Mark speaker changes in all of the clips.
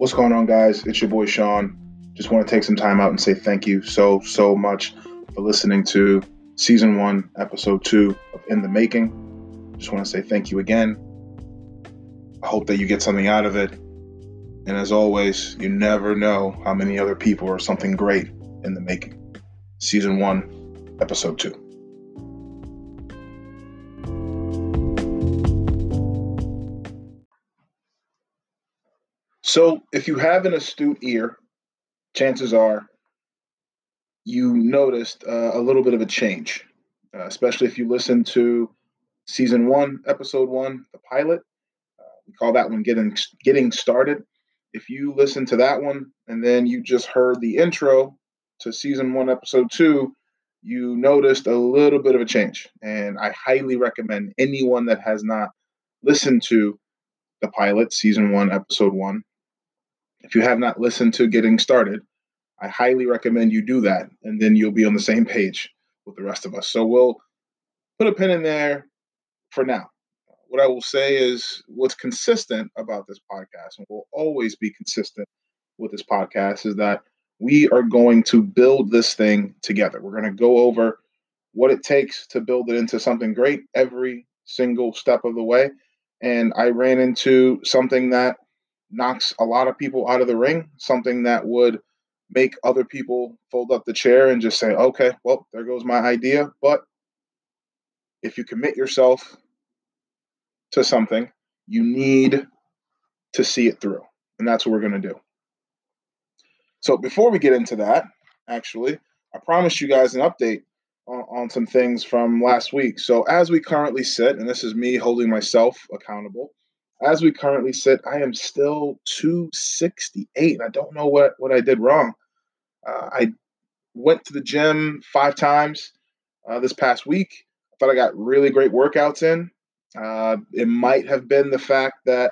Speaker 1: What's going on, guys? It's your boy Sean. Just want to take some time out and say thank you so, so much for listening to season one, episode two of In the Making. Just want to say thank you again. I hope that you get something out of it. And as always, you never know how many other people are something great in the making. Season one, episode two. So, if you have an astute ear, chances are you noticed uh, a little bit of a change, uh, especially if you listen to season one, episode one, the pilot. Uh, we call that one getting getting started. If you listen to that one and then you just heard the intro to season one, episode two, you noticed a little bit of a change. And I highly recommend anyone that has not listened to the pilot, season one, episode one, if you have not listened to Getting Started, I highly recommend you do that, and then you'll be on the same page with the rest of us. So we'll put a pin in there for now. What I will say is what's consistent about this podcast, and will always be consistent with this podcast, is that we are going to build this thing together. We're going to go over what it takes to build it into something great every single step of the way. And I ran into something that knocks a lot of people out of the ring, something that would make other people fold up the chair and just say, okay, well, there goes my idea. But if you commit yourself to something, you need to see it through. And that's what we're going to do. So before we get into that, actually, I promised you guys an update on, on some things from last week. So as we currently sit, and this is me holding myself accountable, as we currently sit, I am still 268. And I don't know what, what I did wrong. Uh, I went to the gym five times uh, this past week. I thought I got really great workouts in. Uh, it might have been the fact that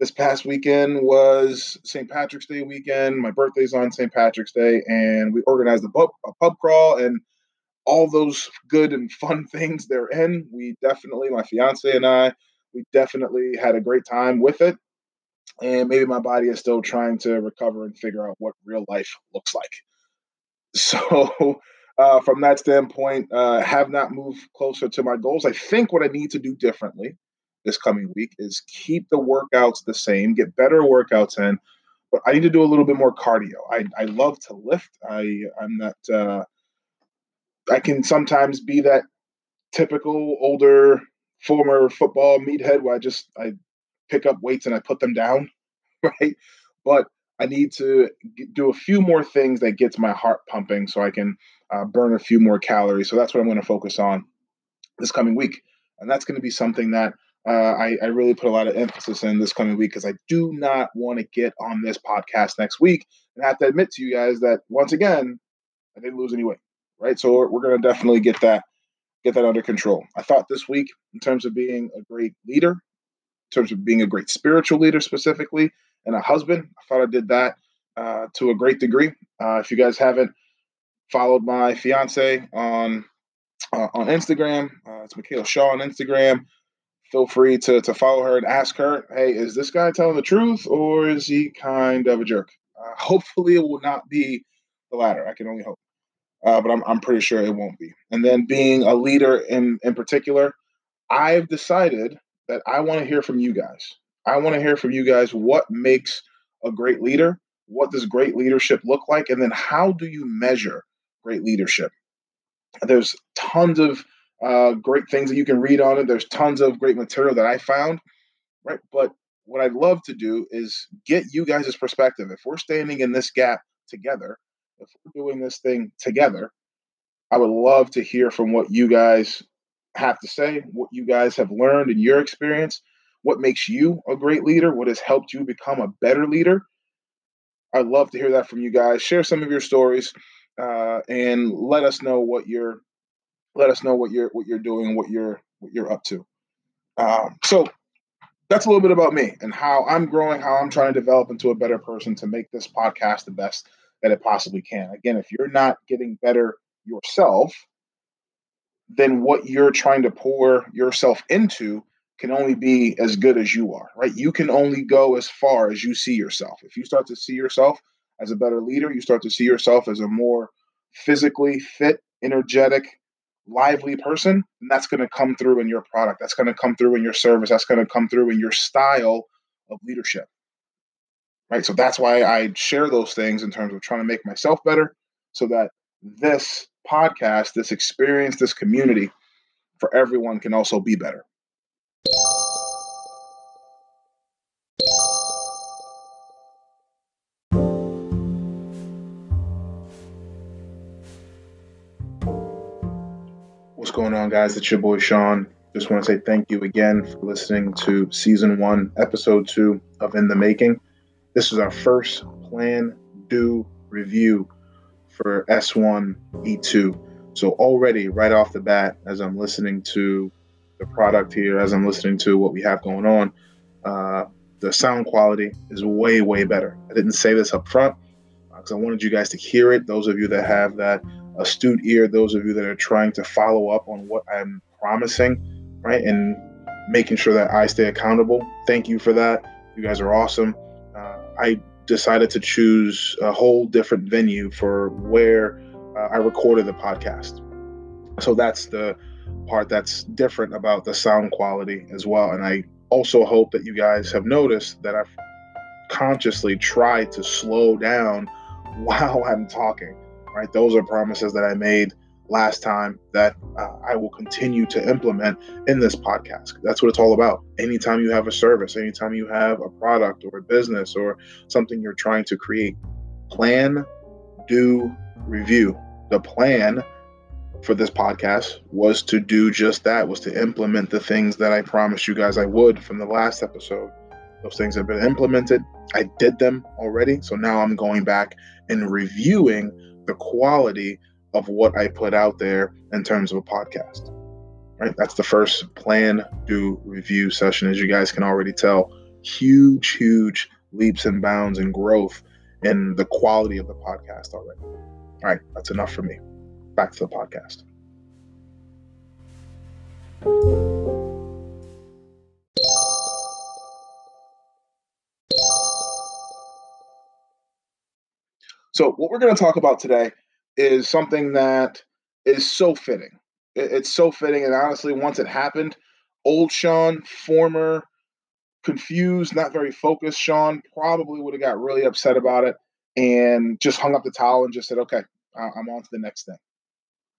Speaker 1: this past weekend was St. Patrick's Day weekend. My birthday's on St. Patrick's Day, and we organized a pub, a pub crawl and all those good and fun things they're in. We definitely, my fiance and I, we definitely had a great time with it. And maybe my body is still trying to recover and figure out what real life looks like. So, uh, from that standpoint, uh, have not moved closer to my goals. I think what I need to do differently this coming week is keep the workouts the same, get better workouts in, but I need to do a little bit more cardio. I, I love to lift. I I'm not. Uh, I can sometimes be that typical older former football meathead where I just I pick up weights and I put them down, right? But I need to do a few more things that gets my heart pumping so I can uh, burn a few more calories. So that's what I'm going to focus on this coming week, and that's going to be something that uh, I, I, really put a lot of emphasis in this coming week because I do not want to get on this podcast next week and have to admit to you guys that once again I didn't lose any weight, right? So we're, we're going to definitely get that get that under control. I thought this week, in terms of being a great leader, in terms of being a great spiritual leader specifically, and a husband, I thought I did that uh, to a great degree. Uh, if you guys haven't followed my fiance on uh, on Instagram, uh, it's Michaela Shaw on Instagram. Feel free to to follow her and ask her, "Hey, is this guy telling the truth, or is he kind of a jerk?" Uh, hopefully, it will not be the latter. I can only hope uh, but I'm, I'm pretty sure it won't be. And then being a leader in, in particular, I've decided that I want to hear from you guys. I want to hear from you guys what makes a great leader? What does great leadership look like? And then how do you measure great leadership? There's tons of uh, great things that you can read on it. There's tons of great material that I found, right? But what I'd love to do is get you guys' perspective. If we're standing in this gap together, if we're doing this thing together, I would love to hear from what you guys have to say, what you guys have learned in your experience, what makes you a great leader, what has helped you become a better leader. I'd love to hear that from you guys. Share some of your stories uh, and let us know what you're let us know what you're what you're doing, what you're what you're up to. Um, so that's a little bit about me and how I'm growing, how I'm trying to develop into a better person to make this podcast the best that it possibly can. Again, if you're not getting better yourself, then what you're trying to pour yourself into can only be as good as you are, right? You can only go as far as you see yourself. If you start to see yourself as a better leader, you start to see yourself as a more physically fit, energetic, lively person, and that's going to come through in your product. That's going to come through in your service. That's going to come through in your style of leadership. Right. So that's why I share those things in terms of trying to make myself better so that this podcast, this experience, this community for everyone can also be better. What's going on, guys? It's your boy Sean. Just want to say thank you again for listening to season one, episode two of In the Making. This is our first plan, do, review for S1E2. So, already, right off the bat, as I'm listening to the product here, as I'm listening to what we have going on, uh, the sound quality is way, way better. I didn't say this up front because uh, I wanted you guys to hear it. Those of you that have that astute ear, those of you that are trying to follow up on what I'm promising, right, and making sure that I stay accountable. Thank you for that. You guys are awesome. I decided to choose a whole different venue for where uh, I recorded the podcast. So that's the part that's different about the sound quality as well. And I also hope that you guys have noticed that I've consciously tried to slow down while I'm talking, right? Those are promises that I made last time that uh, I will continue to implement in this podcast. That's what it's all about. Anytime you have a service, anytime you have a product or a business or something you're trying to create, plan, do, review the plan for this podcast was to do just that was to implement the things that i promised you guys i would from the last episode those things have been implemented i did them already so now i'm going back and reviewing the quality of what i put out there in terms of a podcast right that's the first plan do review session as you guys can already tell huge huge leaps and bounds and growth in the quality of the podcast already all right, that's enough for me. Back to the podcast. So, what we're going to talk about today is something that is so fitting. It's so fitting. And honestly, once it happened, old Sean, former, confused, not very focused Sean, probably would have got really upset about it and just hung up the towel and just said, okay, I'm on to the next thing.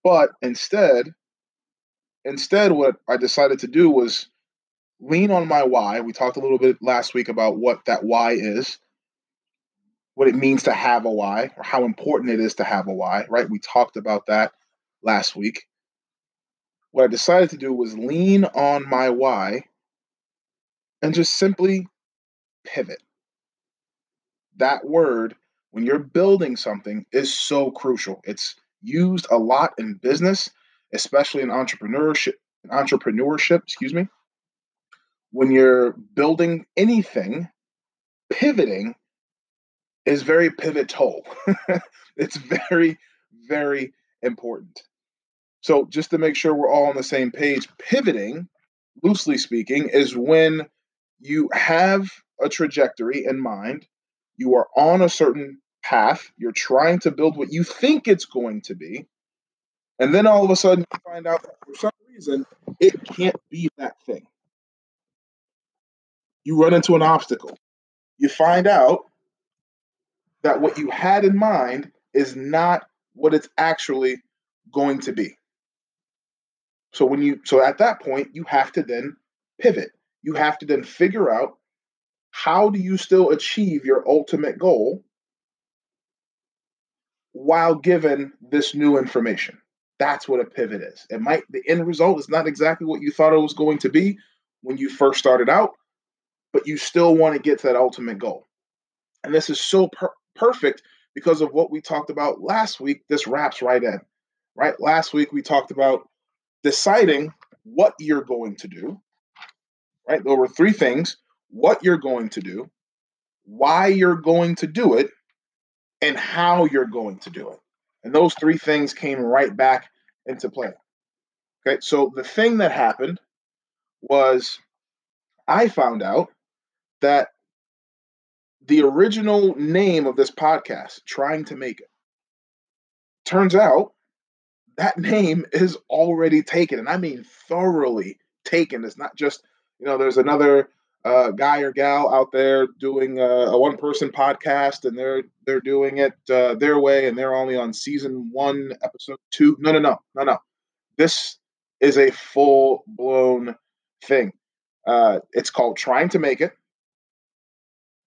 Speaker 1: But instead, instead, what I decided to do was lean on my why. We talked a little bit last week about what that why is, what it means to have a why, or how important it is to have a why, right? We talked about that last week. What I decided to do was lean on my why and just simply pivot. That word when you're building something is so crucial. It's used a lot in business, especially in entrepreneurship, entrepreneurship, excuse me. When you're building anything, pivoting is very pivotal. it's very, very important. So, just to make sure we're all on the same page, pivoting, loosely speaking, is when you have a trajectory in mind you are on a certain path, you're trying to build what you think it's going to be, and then all of a sudden you find out for some reason it can't be that thing. You run into an obstacle. You find out that what you had in mind is not what it's actually going to be. So when you so at that point you have to then pivot. You have to then figure out how do you still achieve your ultimate goal while given this new information? That's what a pivot is. It might, the end result is not exactly what you thought it was going to be when you first started out, but you still want to get to that ultimate goal. And this is so per- perfect because of what we talked about last week. This wraps right in, right? Last week we talked about deciding what you're going to do, right? There were three things what you're going to do, why you're going to do it, and how you're going to do it. And those three things came right back into play. Okay, so the thing that happened was I found out that the original name of this podcast, Trying to Make It, turns out that name is already taken. And I mean thoroughly taken. It's not just, you know, there's another uh, guy or gal out there doing a, a one person podcast and they're they're doing it uh, their way and they're only on season one episode two no no no no no this is a full blown thing uh, it's called trying to make it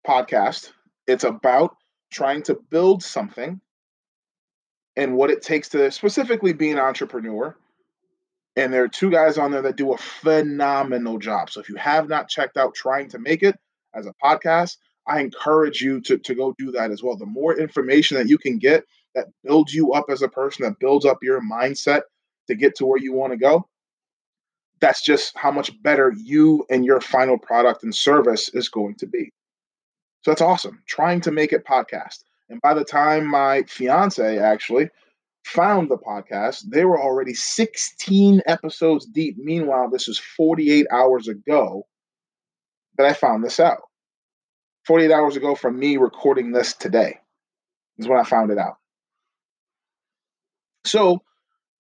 Speaker 1: podcast it's about trying to build something and what it takes to specifically be an entrepreneur and there are two guys on there that do a phenomenal job. So if you have not checked out Trying to Make It as a podcast, I encourage you to, to go do that as well. The more information that you can get that builds you up as a person, that builds up your mindset to get to where you want to go, that's just how much better you and your final product and service is going to be. So that's awesome. Trying to Make It podcast. And by the time my fiance actually found the podcast, they were already 16 episodes deep. Meanwhile, this is 48 hours ago that I found this out. 48 hours ago from me recording this today is when I found it out. So,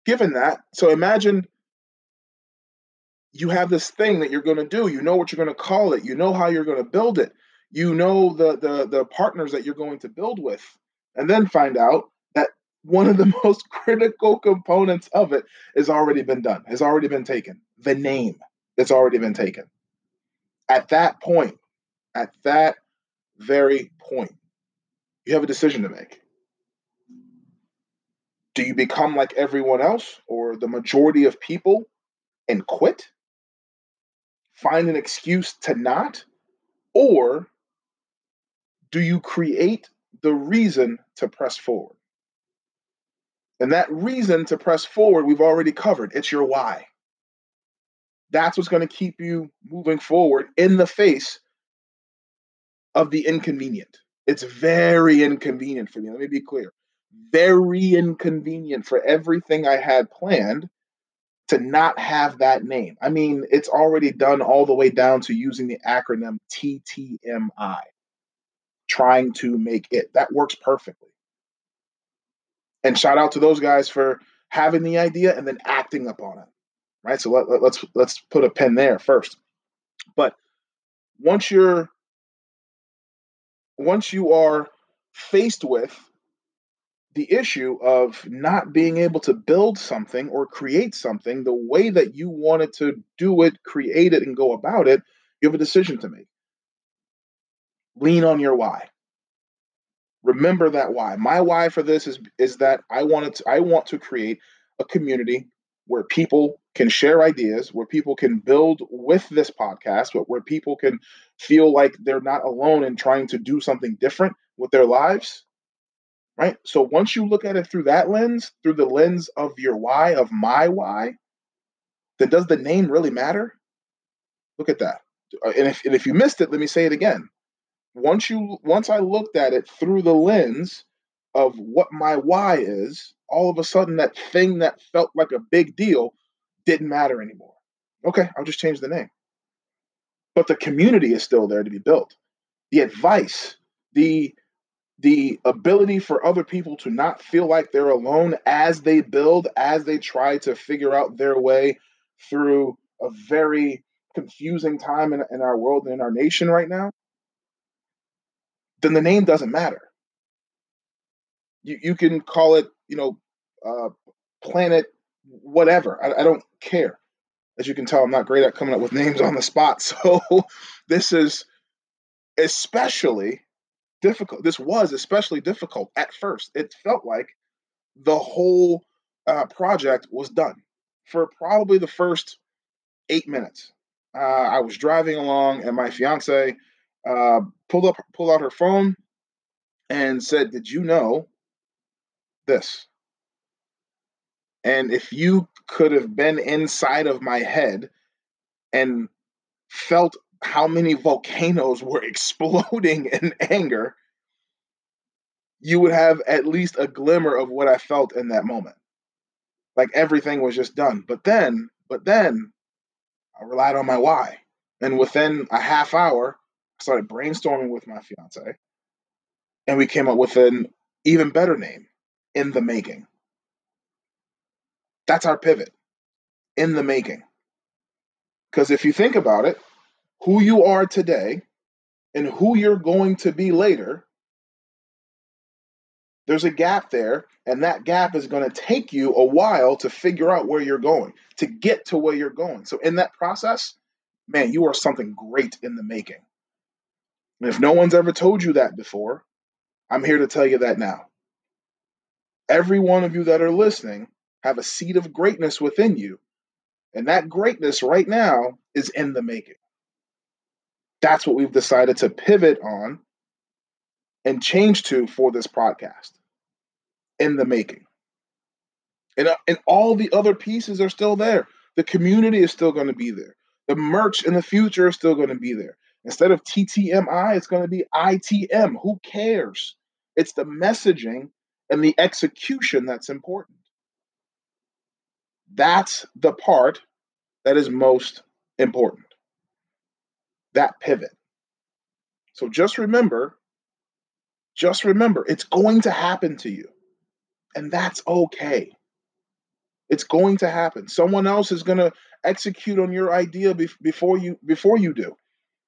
Speaker 1: given that, so imagine you have this thing that you're going to do. You know what you're going to call it. You know how you're going to build it. You know the the the partners that you're going to build with, and then find out that one of the most critical components of it has already been done, has already been taken. The name has already been taken. At that point, at that very point, you have a decision to make. Do you become like everyone else or the majority of people and quit? Find an excuse to not? Or do you create the reason to press forward? And that reason to press forward, we've already covered. It's your why. That's what's going to keep you moving forward in the face of the inconvenient. It's very inconvenient for me. Let me be clear. Very inconvenient for everything I had planned to not have that name. I mean, it's already done all the way down to using the acronym TTMI, trying to make it. That works perfectly. And shout out to those guys for having the idea and then acting upon it. Right. So let, let, let's let's put a pin there first. But once you're once you are faced with the issue of not being able to build something or create something the way that you wanted to do it, create it, and go about it, you have a decision to make. Lean on your why remember that why. My why for this is is that I wanted to, I want to create a community where people can share ideas, where people can build with this podcast, where, where people can feel like they're not alone in trying to do something different with their lives. Right? So once you look at it through that lens, through the lens of your why, of my why, then does the name really matter? Look at that. Uh, and if, and if you missed it, let me say it again once you once I looked at it through the lens of what my why is, all of a sudden that thing that felt like a big deal didn't matter anymore. Okay, I'll just change the name. But the community is still there to be built. The advice, the the ability for other people to not feel like they're alone as they build, as they try to figure out their way through a very confusing time in, in our world and in our nation right now then the name doesn't matter. You, you can call it, you know, uh, planet, whatever. I, I don't care. As you can tell, I'm not great at coming up with names on the spot. So this is especially difficult. This was especially difficult at first. It felt like the whole uh, project was done for probably the first eight minutes. Uh, I was driving along, and my fiance uh, pulled up, pulled out her phone, and said, "Did you know this?" And if you could have been inside of my head and felt how many volcanoes were exploding in anger, you would have at least a glimmer of what I felt in that moment. Like everything was just done. But then, but then I relied on my why. And within a half hour, Started brainstorming with my fiance, and we came up with an even better name in the making. That's our pivot in the making. Because if you think about it, who you are today and who you're going to be later, there's a gap there, and that gap is going to take you a while to figure out where you're going, to get to where you're going. So, in that process, man, you are something great in the making. If no one's ever told you that before, I'm here to tell you that now. Every one of you that are listening have a seed of greatness within you. And that greatness right now is in the making. That's what we've decided to pivot on and change to for this podcast in the making. And, uh, and all the other pieces are still there. The community is still going to be there. The merch in the future is still going to be there. Instead of TTMI, it's going to be ITM. Who cares? It's the messaging and the execution that's important. That's the part that is most important. That pivot. So just remember, just remember, it's going to happen to you. And that's okay. It's going to happen. Someone else is going to execute on your idea before you before you do.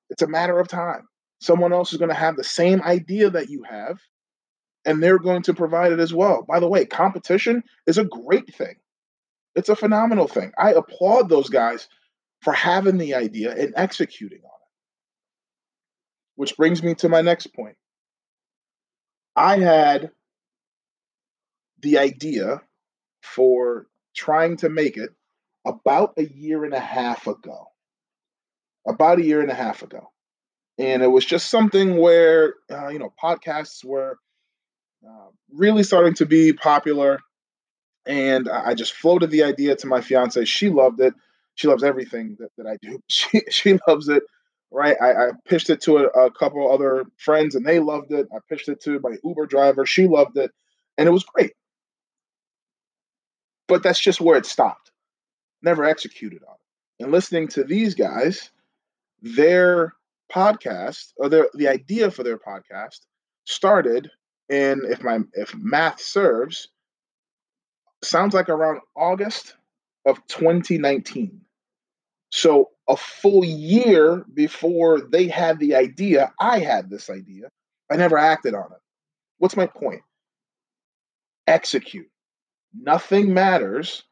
Speaker 1: It's a matter of time. Someone else is going to have the same idea that you have and they're going to provide it as well. By the way, competition is a great thing. It's a phenomenal thing. I applaud those guys for having the idea and executing on it. Which brings me to my next point. I had the idea for trying to make it about a year and a half ago. About a year and a half ago. And it was just something where, uh, you know, podcasts were uh, really starting to be popular and I just floated the idea to my fiance. She loved it. She loves everything that, that I do. She she loves it. Right. I, I pitched it to a, a couple other friends and they loved it. I pitched it to my Uber driver. She loved it. And it was great. But that's just where it stopped. Never executed on it. And listening to these guys, their podcast or their the idea for their podcast started in if my if math serves sounds like around August of 2019. So a full year before they had the idea, I had this idea. I never acted on it. What's my point? Execute. Nothing matters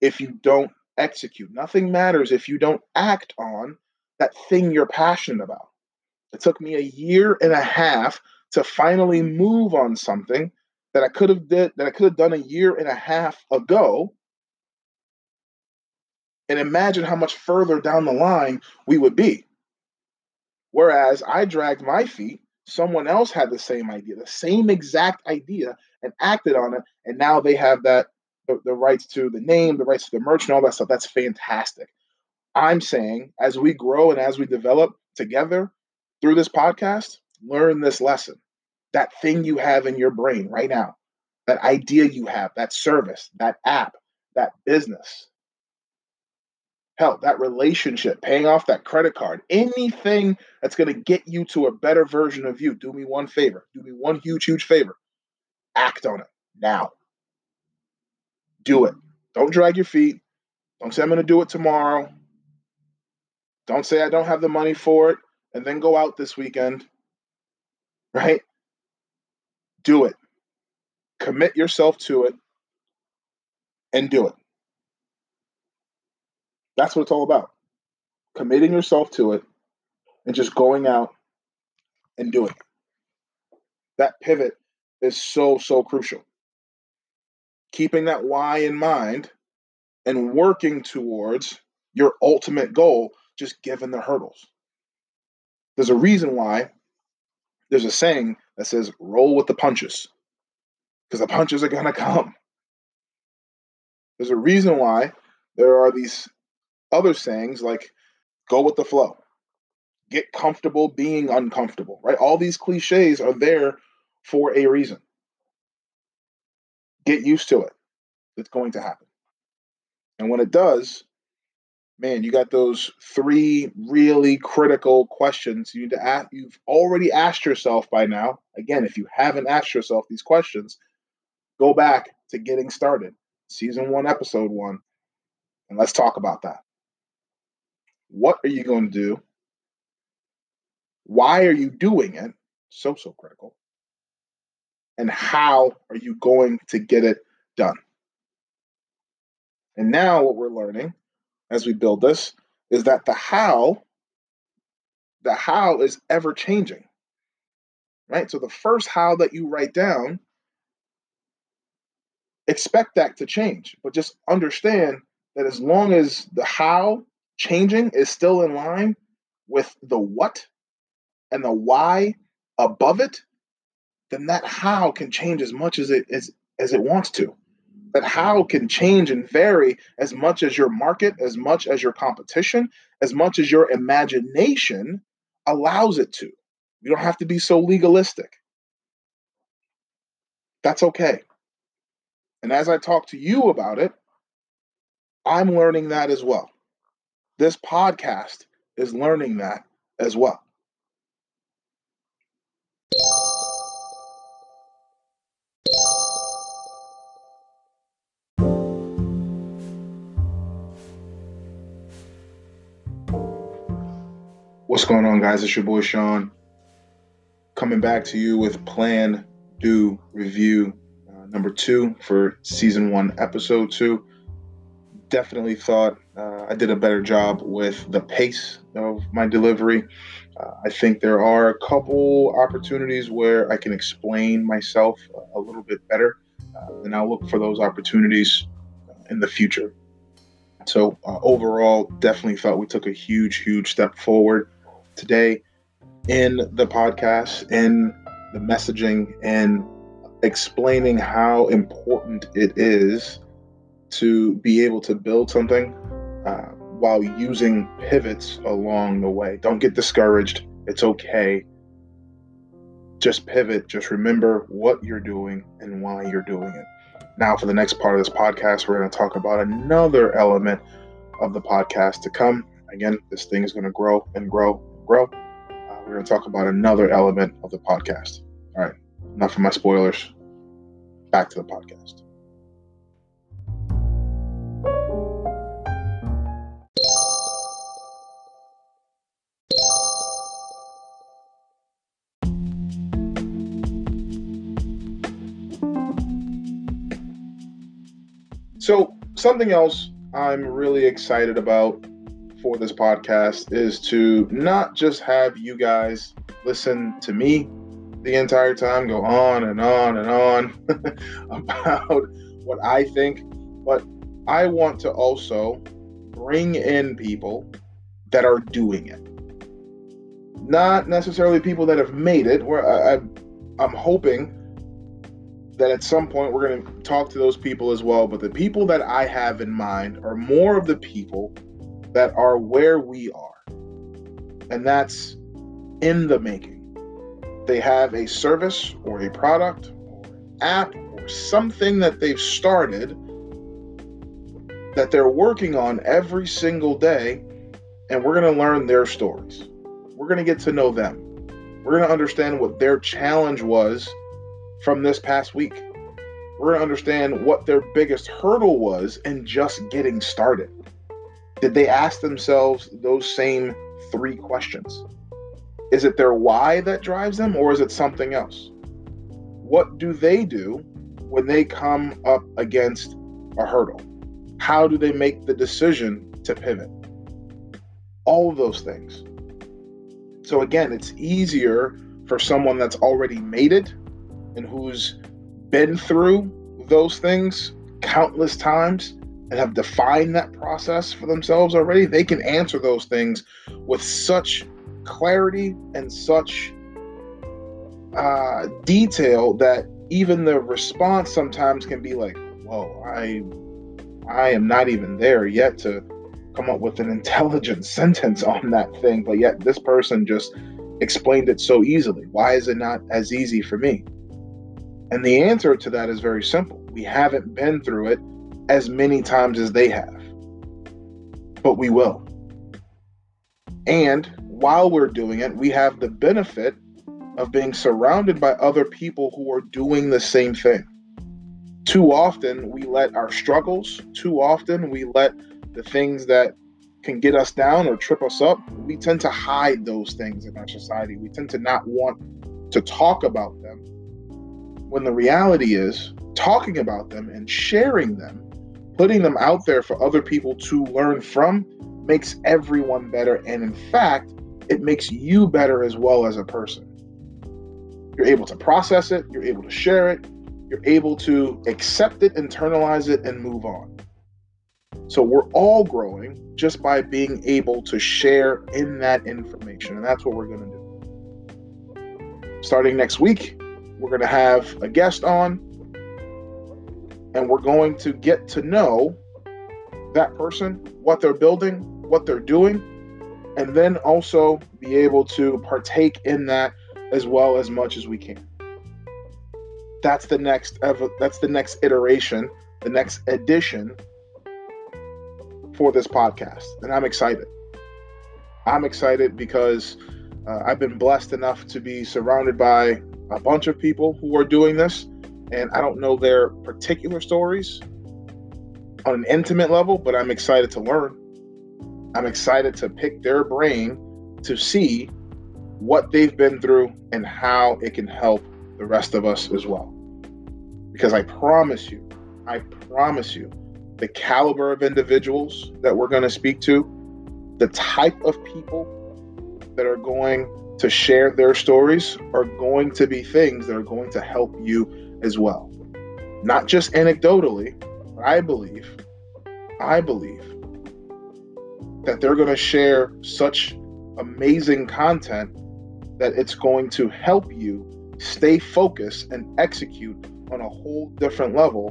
Speaker 1: if you don't execute. Nothing matters if you don't act on that thing you're passionate about. It took me a year and a half to finally move on something that I could have did that I could have done a year and a half ago. And imagine how much further down the line we would be. Whereas I dragged my feet, someone else had the same idea, the same exact idea, and acted on it. And now they have that the, the rights to the name, the rights to the merch, and all that stuff. That's fantastic. I'm saying as we grow and as we develop together through this podcast, learn this lesson that thing you have in your brain right now, that idea you have, that service, that app, that business. Hell, that relationship, paying off that credit card, anything that's going to get you to a better version of you. Do me one favor. Do me one huge, huge favor. Act on it now. Do it. Don't drag your feet. Don't say I'm going to do it tomorrow. Don't say I don't have the money for it and then go out this weekend. Right? do it. Commit yourself to it and do it. That's what it's all about. Committing yourself to it and just going out and doing it. That pivot is so, so crucial. Keeping that why in mind and working towards your ultimate goal, just given the hurdles. There's a reason why there's a saying that says roll with the punches because the punches are going to come. There's a reason why there are these other sayings like go with the flow, get comfortable being uncomfortable, right? All these cliches are there for a reason. Get used to it. It's going to happen. And when it does, man, you got those three really critical questions you need to ask. You've already asked yourself by now. Again, if you haven't asked yourself these questions, go back to getting started, season one, episode one, and let's talk about that. What are you going to do? Why are you doing it? So, so critical. And how are you going to get it done? And now, what we're learning as we build this is that the how the how is ever changing right? So the first how that you write down expect that to change but just understand that as long as the how changing is still in line with the what and the why above it then that how can change as much as it as, as it wants to that how can change and vary as much as your market, as much as your competition, as much as your imagination allows it to. You don't have to be so legalistic. That's okay. And as I talk to you about it, I'm learning that as well. This podcast is learning that as well. Going on, guys? It's your boy Sean coming back to you with Plan, Do, Review uh, number two for season one, episode two. Definitely thought uh, I did a better job with the pace of my delivery. Uh, I think there are a couple opportunities where I can explain myself a little bit better, uh, and I'll look for those opportunities uh, in the future. So, uh, overall, definitely thought we took a huge, huge step forward today in the podcast, in the messaging, and explaining how important it is to be able to build something uh, while using pivots along the way. Don't get discouraged. It's okay. Just pivot. Just remember what you're doing and why you're doing it. Now, for the next part of this podcast, we're going to talk about another element of the podcast to come. Again, this thing is going to grow and grow grow, uh, we're going to talk about another element of the podcast. All right, enough of my spoilers. Back to the podcast. So, something else I'm really excited about for this podcast is to not just have you guys listen to me the entire time, go on and on and on about what I think, but I want to also bring in people that are doing it. Not necessarily people that have made it. Where I, I'm hoping that at some point we're going to talk to those people as well. But the people that I have in mind are more of the people that are where we are. And that's in the making. They have a service or a product or app or something that they've started that they're working on every single day. And we're going to learn their stories. We're going to get to know them. We're going to understand what their challenge was from this past week. We're going to understand what their biggest hurdle was in just getting started. Did they ask themselves those same three questions? Is it their why that drives them, or is it something else? What do they do when they come up against a hurdle? How do they make the decision to pivot? All of those things. So, again, it's easier for someone that's already made it and who's been through those things countless times and have defined that process for themselves already, they can answer those things with such clarity and such uh, detail that even the response sometimes can be like, "Whoa, I, I am not even there yet to come up with an intelligent sentence on that thing." But yet, this person just explained it so easily. Why is it not as easy for me? And the answer to that is very simple. We haven't been through it as many times as they have. but we will. And while we're doing it, we have the benefit of being surrounded by other people who are doing the same thing. Too often, we let our struggles, too often, we let the things that can get us down or trip us up, we tend to hide those things in our society. We tend to not want to talk about them. When the reality is, talking about them and sharing them, putting them out there for other people to learn from, makes everyone better. And in fact, it makes you better as well as a person. You're able to process it, you're able to share it, you're able to accept it, internalize it, and move on. So we're all growing just by being able to share in that information. And that's what we're going to do. Starting next week, we're going to have a guest on, and we're going to get to know that person, what they're building, what they're doing, and then also be able to partake in that as well as much as we can. That's the next that's the next iteration, the next edition for this podcast. And I'm excited. I'm excited because uh, I've been blessed enough to be surrounded by a bunch of people who are doing this. And I don't know their particular stories on an intimate level, but I'm excited to learn. I'm excited to pick their brain to see what they've been through and how it can help the rest of us as well. Because I promise you, I promise you, the caliber of individuals that we're going to speak to, the type of people that are going to share their stories are going to be things that are going to help you as well. Not just anecdotally, I believe, I believe that they're going to share such amazing content that it's going to help you stay focused and execute on a whole different level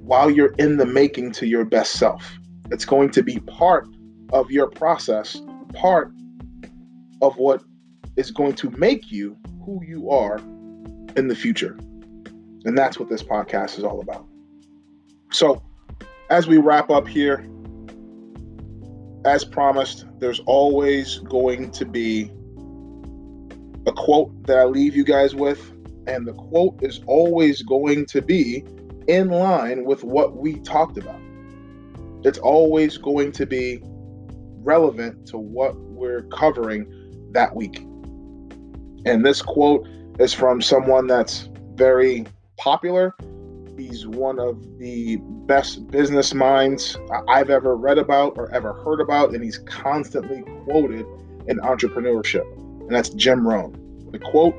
Speaker 1: while you're in the making to your best self. It's going to be part of your process, part of what is going to make you who you are in the future. And that's what this podcast is all about. So, as we wrap up here, as promised, there's always going to be a quote that I leave you guys with. And the quote is always going to be in line with what we talked about. It's always going to be relevant to what we're covering that week. And this quote is from someone that's very popular. He's one of the best business minds I've ever read about or ever heard about, and he's constantly quoted in entrepreneurship and that's Jim Rohn. The quote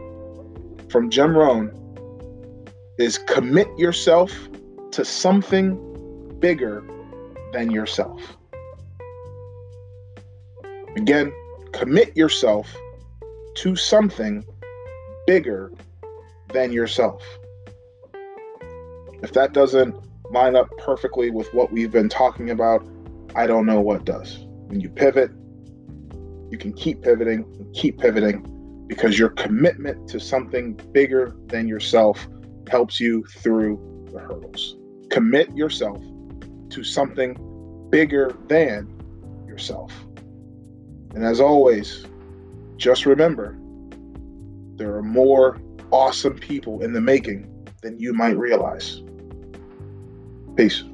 Speaker 1: from Jim Rohn is commit yourself to something bigger than yourself. Again, commit yourself to something bigger than yourself. If that doesn't line up perfectly with what we've been talking about, I don't know what does. When you pivot, you can keep pivoting and keep pivoting because your commitment to something bigger than yourself helps you through the hurdles. Commit yourself to something bigger than yourself. And as always, just remember there are more awesome people in the making than you might realize. Peace.